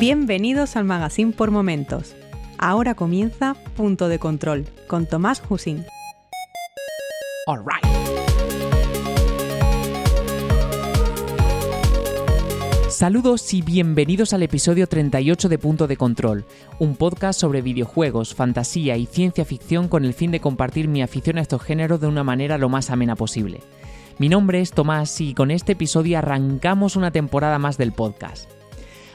Bienvenidos al Magazine por Momentos. Ahora comienza Punto de Control con Tomás Hussin. All. Saludos y bienvenidos al episodio 38 de Punto de Control, un podcast sobre videojuegos, fantasía y ciencia ficción con el fin de compartir mi afición a estos géneros de una manera lo más amena posible. Mi nombre es Tomás y con este episodio arrancamos una temporada más del podcast.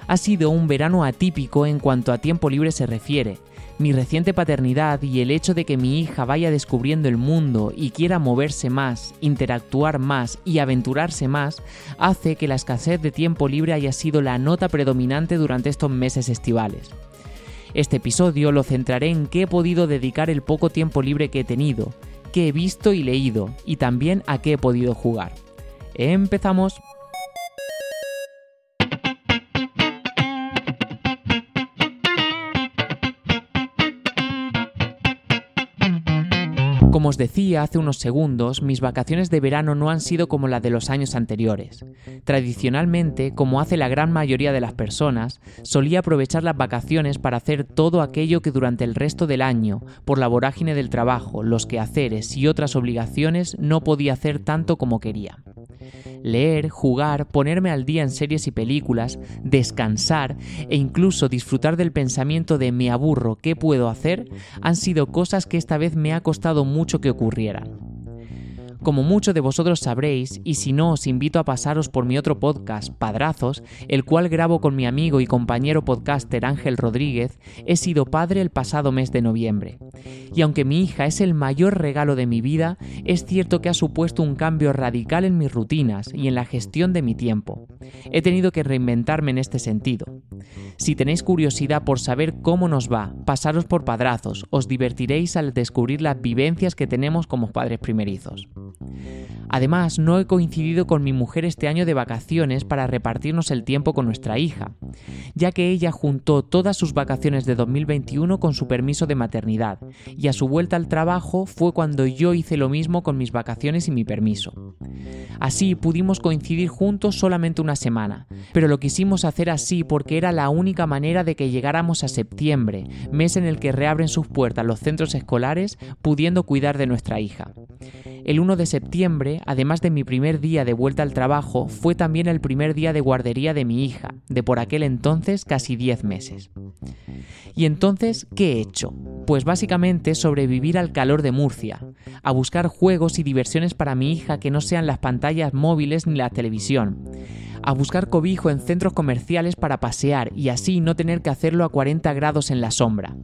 Ha sido un verano atípico en cuanto a tiempo libre se refiere, mi reciente paternidad y el hecho de que mi hija vaya descubriendo el mundo y quiera moverse más, interactuar más y aventurarse más, hace que la escasez de tiempo libre haya sido la nota predominante durante estos meses estivales. Este episodio lo centraré en qué he podido dedicar el poco tiempo libre que he tenido, qué he visto y leído, y también a qué he podido jugar. Empezamos. Como os decía hace unos segundos, mis vacaciones de verano no han sido como las de los años anteriores. Tradicionalmente, como hace la gran mayoría de las personas, solía aprovechar las vacaciones para hacer todo aquello que durante el resto del año, por la vorágine del trabajo, los quehaceres y otras obligaciones, no podía hacer tanto como quería. Leer, jugar, ponerme al día en series y películas, descansar e incluso disfrutar del pensamiento de me aburro, ¿qué puedo hacer? han sido cosas que esta vez me ha costado mucho que ocurrieran. Como muchos de vosotros sabréis, y si no os invito a pasaros por mi otro podcast, Padrazos, el cual grabo con mi amigo y compañero podcaster Ángel Rodríguez, he sido padre el pasado mes de noviembre. Y aunque mi hija es el mayor regalo de mi vida, es cierto que ha supuesto un cambio radical en mis rutinas y en la gestión de mi tiempo. He tenido que reinventarme en este sentido. Si tenéis curiosidad por saber cómo nos va, pasaros por Padrazos, os divertiréis al descubrir las vivencias que tenemos como padres primerizos. Además, no he coincidido con mi mujer este año de vacaciones para repartirnos el tiempo con nuestra hija, ya que ella juntó todas sus vacaciones de 2021 con su permiso de maternidad, y a su vuelta al trabajo fue cuando yo hice lo mismo con mis vacaciones y mi permiso. Así pudimos coincidir juntos solamente una semana, pero lo quisimos hacer así porque era la única manera de que llegáramos a septiembre, mes en el que reabren sus puertas los centros escolares, pudiendo cuidar de nuestra hija. El 1 de septiembre, además de mi primer día de vuelta al trabajo, fue también el primer día de guardería de mi hija, de por aquel entonces casi 10 meses. ¿Y entonces qué he hecho? Pues básicamente sobrevivir al calor de Murcia, a buscar juegos y diversiones para mi hija que no sean las pantallas móviles ni la televisión a buscar cobijo en centros comerciales para pasear y así no tener que hacerlo a 40 grados en la sombra.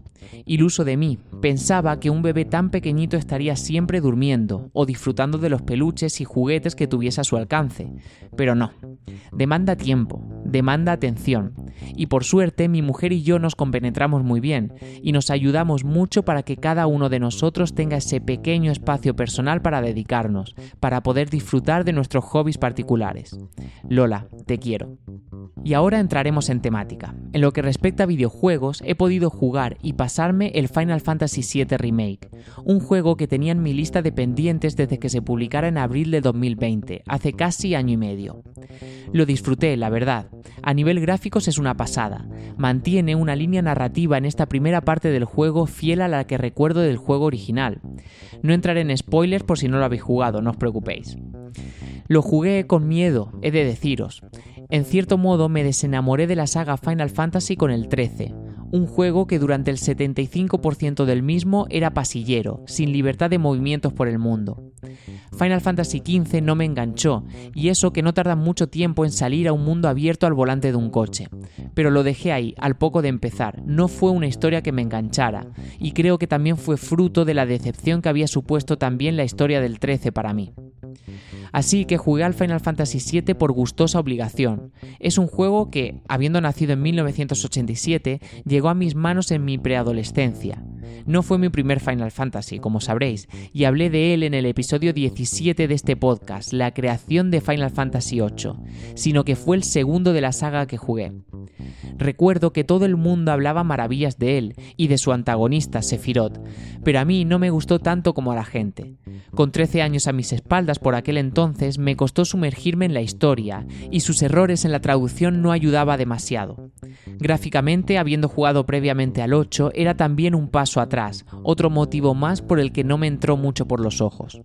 Iluso de mí, pensaba que un bebé tan pequeñito estaría siempre durmiendo o disfrutando de los peluches y juguetes que tuviese a su alcance, pero no. Demanda tiempo, demanda atención, y por suerte mi mujer y yo nos compenetramos muy bien y nos ayudamos mucho para que cada uno de nosotros tenga ese pequeño espacio personal para dedicarnos, para poder disfrutar de nuestros hobbies particulares. Lola, te quiero. Y ahora entraremos en temática. En lo que respecta a videojuegos, he podido jugar y pasarme el Final Fantasy VII Remake, un juego que tenía en mi lista de pendientes desde que se publicara en abril de 2020, hace casi año y medio. Lo disfruté, la verdad. A nivel gráficos es una pasada. Mantiene una línea narrativa en esta primera parte del juego fiel a la que recuerdo del juego original. No entraré en spoilers por si no lo habéis jugado, no os preocupéis. Lo jugué con miedo, he de deciros. En cierto modo me desenamoré de la saga Final Fantasy con el 13, un juego que durante el 75% del mismo era pasillero, sin libertad de movimientos por el mundo. Final Fantasy XV no me enganchó, y eso que no tarda mucho tiempo en salir a un mundo abierto al volante de un coche. Pero lo dejé ahí, al poco de empezar, no fue una historia que me enganchara, y creo que también fue fruto de la decepción que había supuesto también la historia del 13 para mí. Así que jugué al Final Fantasy VII por gustosa obligación. Es un juego que, habiendo nacido en 1987, llegó a mis manos en mi preadolescencia. No fue mi primer Final Fantasy, como sabréis, y hablé de él en el episodio 17 de este podcast, la creación de Final Fantasy VIII, sino que fue el segundo de la saga que jugué. Recuerdo que todo el mundo hablaba maravillas de él y de su antagonista, Sephiroth, pero a mí no me gustó tanto como a la gente. Con 13 años a mis espaldas por aquel entonces me costó sumergirme en la historia y sus errores en la traducción no ayudaba demasiado. Gráficamente, habiendo jugado previamente al 8, era también un paso atrás, otro motivo más por el que no me entró mucho por los ojos.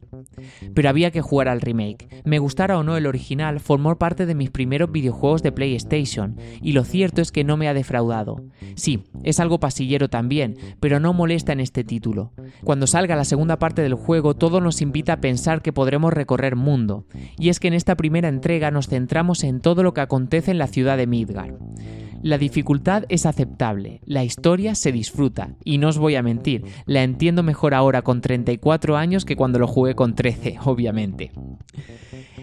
Pero había que jugar al remake. Me gustara o no el original, formó parte de mis primeros videojuegos de PlayStation, y lo cierto es que no me ha defraudado. Sí, es algo pasillero también, pero no molesta en este título. Cuando salga la segunda parte del juego, todo nos invita a pensar que podremos recorrer mundo, y es que en esta primera entrega nos centramos en todo lo que acontece en la ciudad de Midgar. La dificultad es aceptable, la historia se disfruta, y no os voy a mentir, la entiendo mejor ahora con 34 años que cuando lo jugué con 13, obviamente.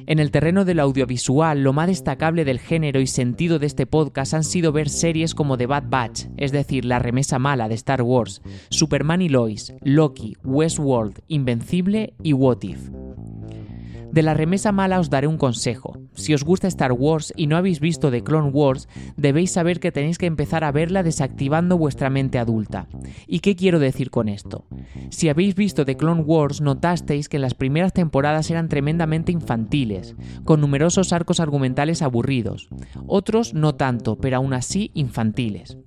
En el terreno del audiovisual, lo más destacable del género y sentido de este podcast han sido ver series como The Bad Batch, es decir, La remesa mala de Star Wars, Superman y Lois, Loki, Westworld, Invencible y What If. De la remesa mala os daré un consejo. Si os gusta Star Wars y no habéis visto The Clone Wars, debéis saber que tenéis que empezar a verla desactivando vuestra mente adulta. ¿Y qué quiero decir con esto? Si habéis visto The Clone Wars, notasteis que las primeras temporadas eran tremendamente infantiles, con numerosos arcos argumentales aburridos. Otros no tanto, pero aún así infantiles.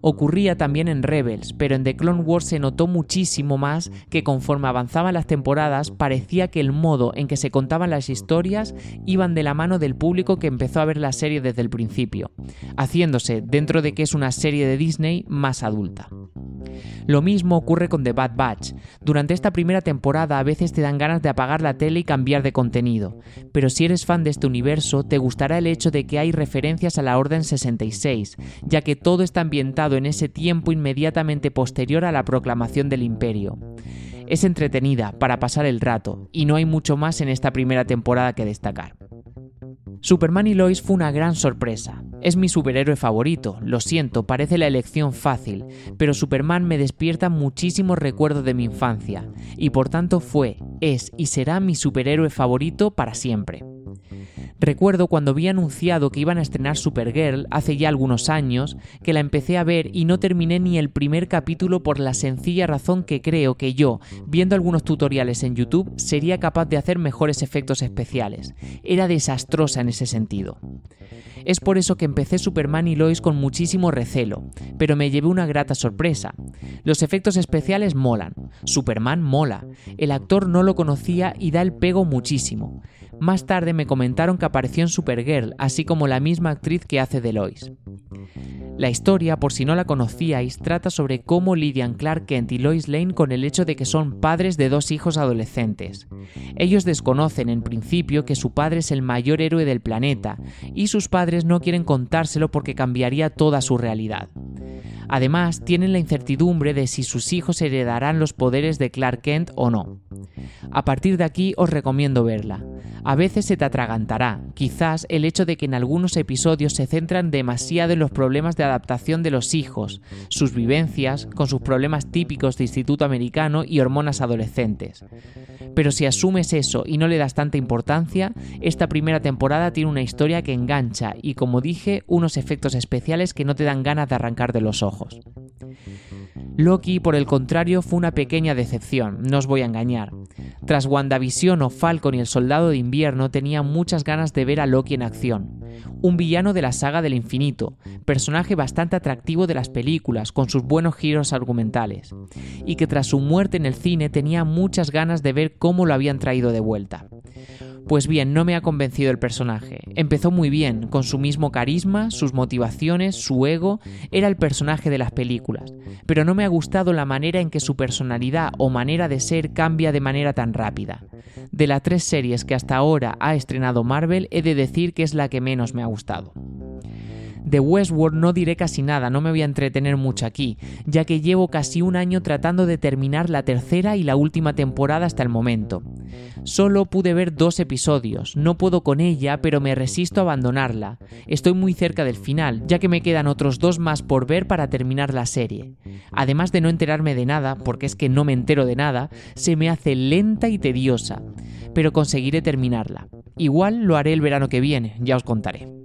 Ocurría también en Rebels, pero en The Clone Wars se notó muchísimo más que conforme avanzaban las temporadas parecía que el modo en que se contaban las historias iban de la del público que empezó a ver la serie desde el principio, haciéndose, dentro de que es una serie de Disney, más adulta. Lo mismo ocurre con The Bad Batch. Durante esta primera temporada a veces te dan ganas de apagar la tele y cambiar de contenido, pero si eres fan de este universo te gustará el hecho de que hay referencias a la Orden 66, ya que todo está ambientado en ese tiempo inmediatamente posterior a la proclamación del imperio. Es entretenida para pasar el rato, y no hay mucho más en esta primera temporada que destacar. Superman y Lois fue una gran sorpresa. Es mi superhéroe favorito, lo siento, parece la elección fácil, pero Superman me despierta muchísimos recuerdos de mi infancia, y por tanto fue, es y será mi superhéroe favorito para siempre. Recuerdo cuando vi anunciado que iban a estrenar Supergirl hace ya algunos años, que la empecé a ver y no terminé ni el primer capítulo por la sencilla razón que creo que yo, viendo algunos tutoriales en YouTube, sería capaz de hacer mejores efectos especiales. Era desastrosa en ese sentido. Es por eso que empecé Superman y Lois con muchísimo recelo, pero me llevé una grata sorpresa. Los efectos especiales molan, Superman mola, el actor no lo conocía y da el pego muchísimo. Más tarde me comentaron que apareció en Supergirl, así como la misma actriz que hace de Lois. La historia, por si no la conocíais, trata sobre cómo lidian Clark Kent y Lois Lane con el hecho de que son padres de dos hijos adolescentes. Ellos desconocen en principio que su padre es el mayor héroe del planeta, y sus padres no quieren contárselo porque cambiaría toda su realidad. Además, tienen la incertidumbre de si sus hijos heredarán los poderes de Clark Kent o no. A partir de aquí os recomiendo verla. A veces se te atragantará, quizás el hecho de que en algunos episodios se centran demasiado en los problemas de adaptación de los hijos, sus vivencias, con sus problemas típicos de instituto americano y hormonas adolescentes. Pero si asumes eso y no le das tanta importancia, esta primera temporada tiene una historia que engancha y, como dije, unos efectos especiales que no te dan ganas de arrancar de los ojos. Loki, por el contrario, fue una pequeña decepción, no os voy a engañar. Tras WandaVision o Falcon y el Soldado de Invierno tenía muchas ganas de ver a Loki en acción. Un villano de la saga del infinito, personaje bastante atractivo de las películas, con sus buenos giros argumentales, y que tras su muerte en el cine tenía muchas ganas de ver cómo lo habían traído de vuelta. Pues bien, no me ha convencido el personaje. Empezó muy bien, con su mismo carisma, sus motivaciones, su ego, era el personaje de las películas, pero no me ha gustado la manera en que su personalidad o manera de ser cambia de manera tan rápida. De las tres series que hasta ahora ha estrenado Marvel, he de decir que es la que menos me ha gustado. De Westworld no diré casi nada, no me voy a entretener mucho aquí, ya que llevo casi un año tratando de terminar la tercera y la última temporada hasta el momento. Solo pude ver dos episodios, no puedo con ella, pero me resisto a abandonarla. Estoy muy cerca del final, ya que me quedan otros dos más por ver para terminar la serie. Además de no enterarme de nada, porque es que no me entero de nada, se me hace lenta y tediosa, pero conseguiré terminarla. Igual lo haré el verano que viene, ya os contaré.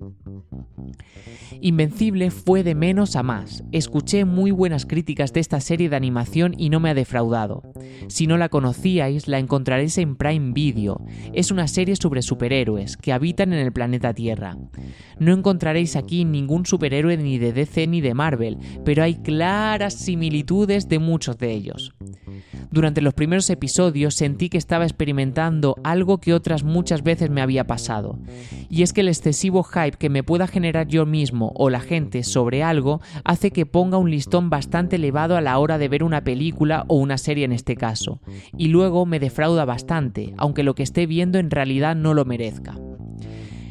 Invencible fue de menos a más. Escuché muy buenas críticas de esta serie de animación y no me ha defraudado. Si no la conocíais, la encontraréis en Prime Video. Es una serie sobre superhéroes que habitan en el planeta Tierra. No encontraréis aquí ningún superhéroe ni de DC ni de Marvel, pero hay claras similitudes de muchos de ellos. Durante los primeros episodios sentí que estaba experimentando algo que otras muchas veces me había pasado, y es que el excesivo hype que me pueda generar yo mismo o la gente sobre algo hace que ponga un listón bastante elevado a la hora de ver una película o una serie en este caso, y luego me defrauda bastante, aunque lo que esté viendo en realidad no lo merezca.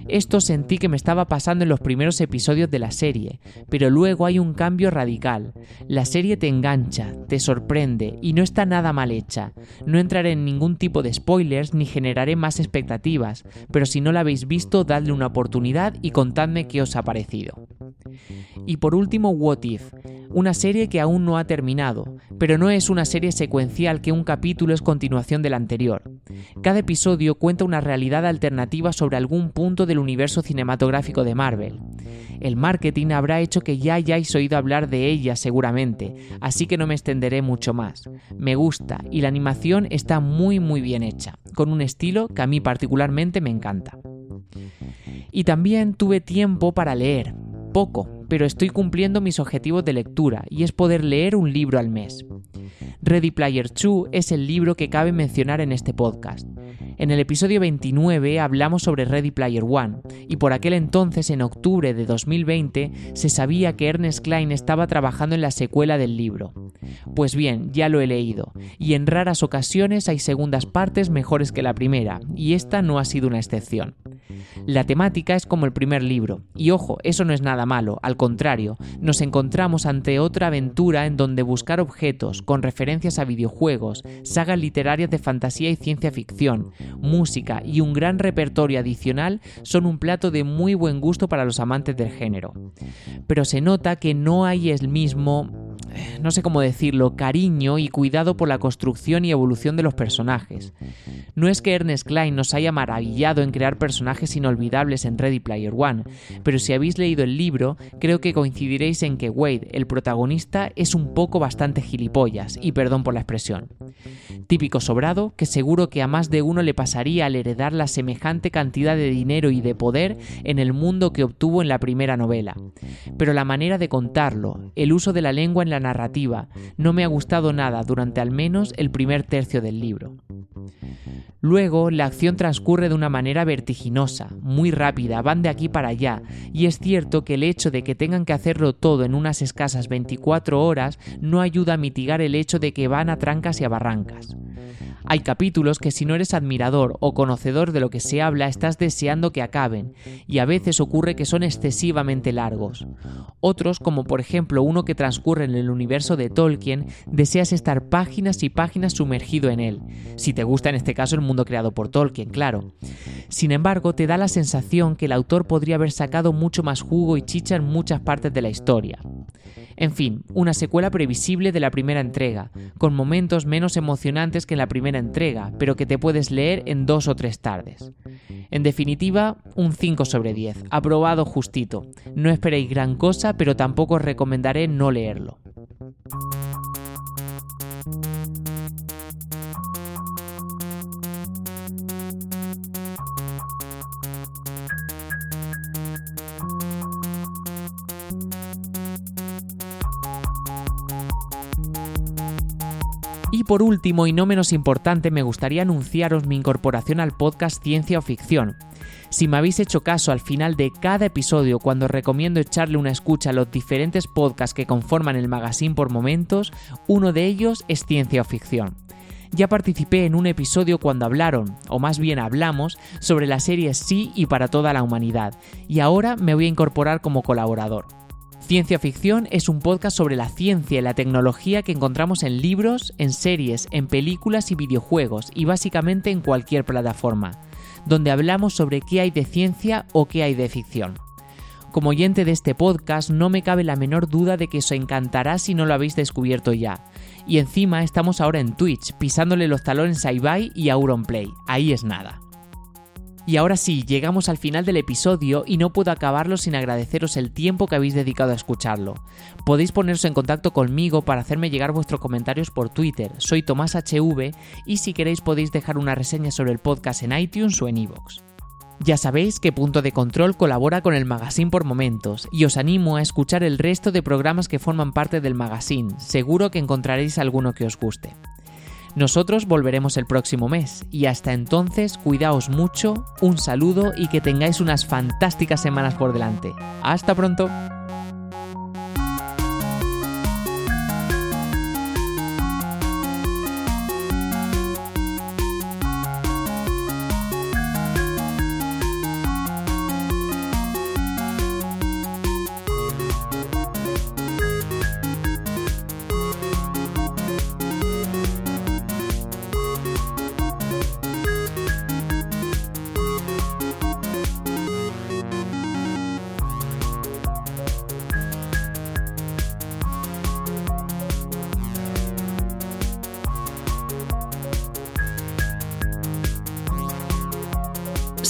Esto sentí que me estaba pasando en los primeros episodios de la serie, pero luego hay un cambio radical. La serie te engancha, te sorprende y no está nada mal hecha. No entraré en ningún tipo de spoilers ni generaré más expectativas, pero si no la habéis visto, dadle una oportunidad y contadme qué os ha parecido. Y por último, What If, una serie que aún no ha terminado, pero no es una serie secuencial que un capítulo es continuación del anterior. Cada episodio cuenta una realidad alternativa sobre algún punto del universo cinematográfico de Marvel. El marketing habrá hecho que ya hayáis oído hablar de ella seguramente, así que no me extenderé mucho más. Me gusta y la animación está muy muy bien hecha, con un estilo que a mí particularmente me encanta. Y también tuve tiempo para leer, poco, pero estoy cumpliendo mis objetivos de lectura y es poder leer un libro al mes. Ready Player 2 es el libro que cabe mencionar en este podcast. En el episodio 29 hablamos sobre Ready Player One, y por aquel entonces, en octubre de 2020, se sabía que Ernest Klein estaba trabajando en la secuela del libro. Pues bien, ya lo he leído, y en raras ocasiones hay segundas partes mejores que la primera, y esta no ha sido una excepción. La temática es como el primer libro, y ojo, eso no es nada malo, al contrario, nos encontramos ante otra aventura en donde buscar objetos con referencias a videojuegos, sagas literarias de fantasía y ciencia ficción, música y un gran repertorio adicional son un plato de muy buen gusto para los amantes del género. Pero se nota que no hay el mismo no sé cómo decirlo, cariño y cuidado por la construcción y evolución de los personajes. No es que Ernest Klein nos haya maravillado en crear personajes inolvidables en Ready Player One, pero si habéis leído el libro, creo que coincidiréis en que Wade, el protagonista, es un poco bastante gilipollas, y perdón por la expresión. Típico sobrado que seguro que a más de uno le pasaría al heredar la semejante cantidad de dinero y de poder en el mundo que obtuvo en la primera novela. Pero la manera de contarlo, el uso de la lengua en la narrativa, no me ha gustado nada durante al menos el primer tercio del libro. Luego, la acción transcurre de una manera vertiginosa, muy rápida, van de aquí para allá, y es cierto que el hecho de que tengan que hacerlo todo en unas escasas 24 horas no ayuda a mitigar el hecho de que van a trancas y a barrancas. Hay capítulos que si no eres admirador o conocedor de lo que se habla estás deseando que acaben, y a veces ocurre que son excesivamente largos. Otros, como por ejemplo uno que transcurre en el universo de Tolkien, deseas estar páginas y páginas sumergido en él, si te gusta en este caso el mundo creado por Tolkien, claro. Sin embargo, te da la sensación que el autor podría haber sacado mucho más jugo y chicha en muchas partes de la historia. En fin, una secuela previsible de la primera entrega, con momentos menos emocionantes que en la entrega, pero que te puedes leer en dos o tres tardes. En definitiva, un 5 sobre 10, aprobado justito. No esperéis gran cosa, pero tampoco os recomendaré no leerlo. Y por último y no menos importante, me gustaría anunciaros mi incorporación al podcast Ciencia o Ficción. Si me habéis hecho caso al final de cada episodio cuando recomiendo echarle una escucha a los diferentes podcasts que conforman el magazine por momentos, uno de ellos es Ciencia o Ficción. Ya participé en un episodio cuando hablaron, o más bien hablamos, sobre la serie Sí y para toda la humanidad, y ahora me voy a incorporar como colaborador. Ciencia Ficción es un podcast sobre la ciencia y la tecnología que encontramos en libros, en series, en películas y videojuegos y básicamente en cualquier plataforma, donde hablamos sobre qué hay de ciencia o qué hay de ficción. Como oyente de este podcast no me cabe la menor duda de que os encantará si no lo habéis descubierto ya. Y encima estamos ahora en Twitch, pisándole los talones a Ibai y Auronplay. Ahí es nada. Y ahora sí, llegamos al final del episodio y no puedo acabarlo sin agradeceros el tiempo que habéis dedicado a escucharlo. Podéis poneros en contacto conmigo para hacerme llegar vuestros comentarios por Twitter, soy Tomás HV y si queréis podéis dejar una reseña sobre el podcast en iTunes o en iVoox. Ya sabéis que Punto de Control colabora con el magazine por momentos y os animo a escuchar el resto de programas que forman parte del magazine, seguro que encontraréis alguno que os guste. Nosotros volveremos el próximo mes y hasta entonces cuidaos mucho, un saludo y que tengáis unas fantásticas semanas por delante. Hasta pronto.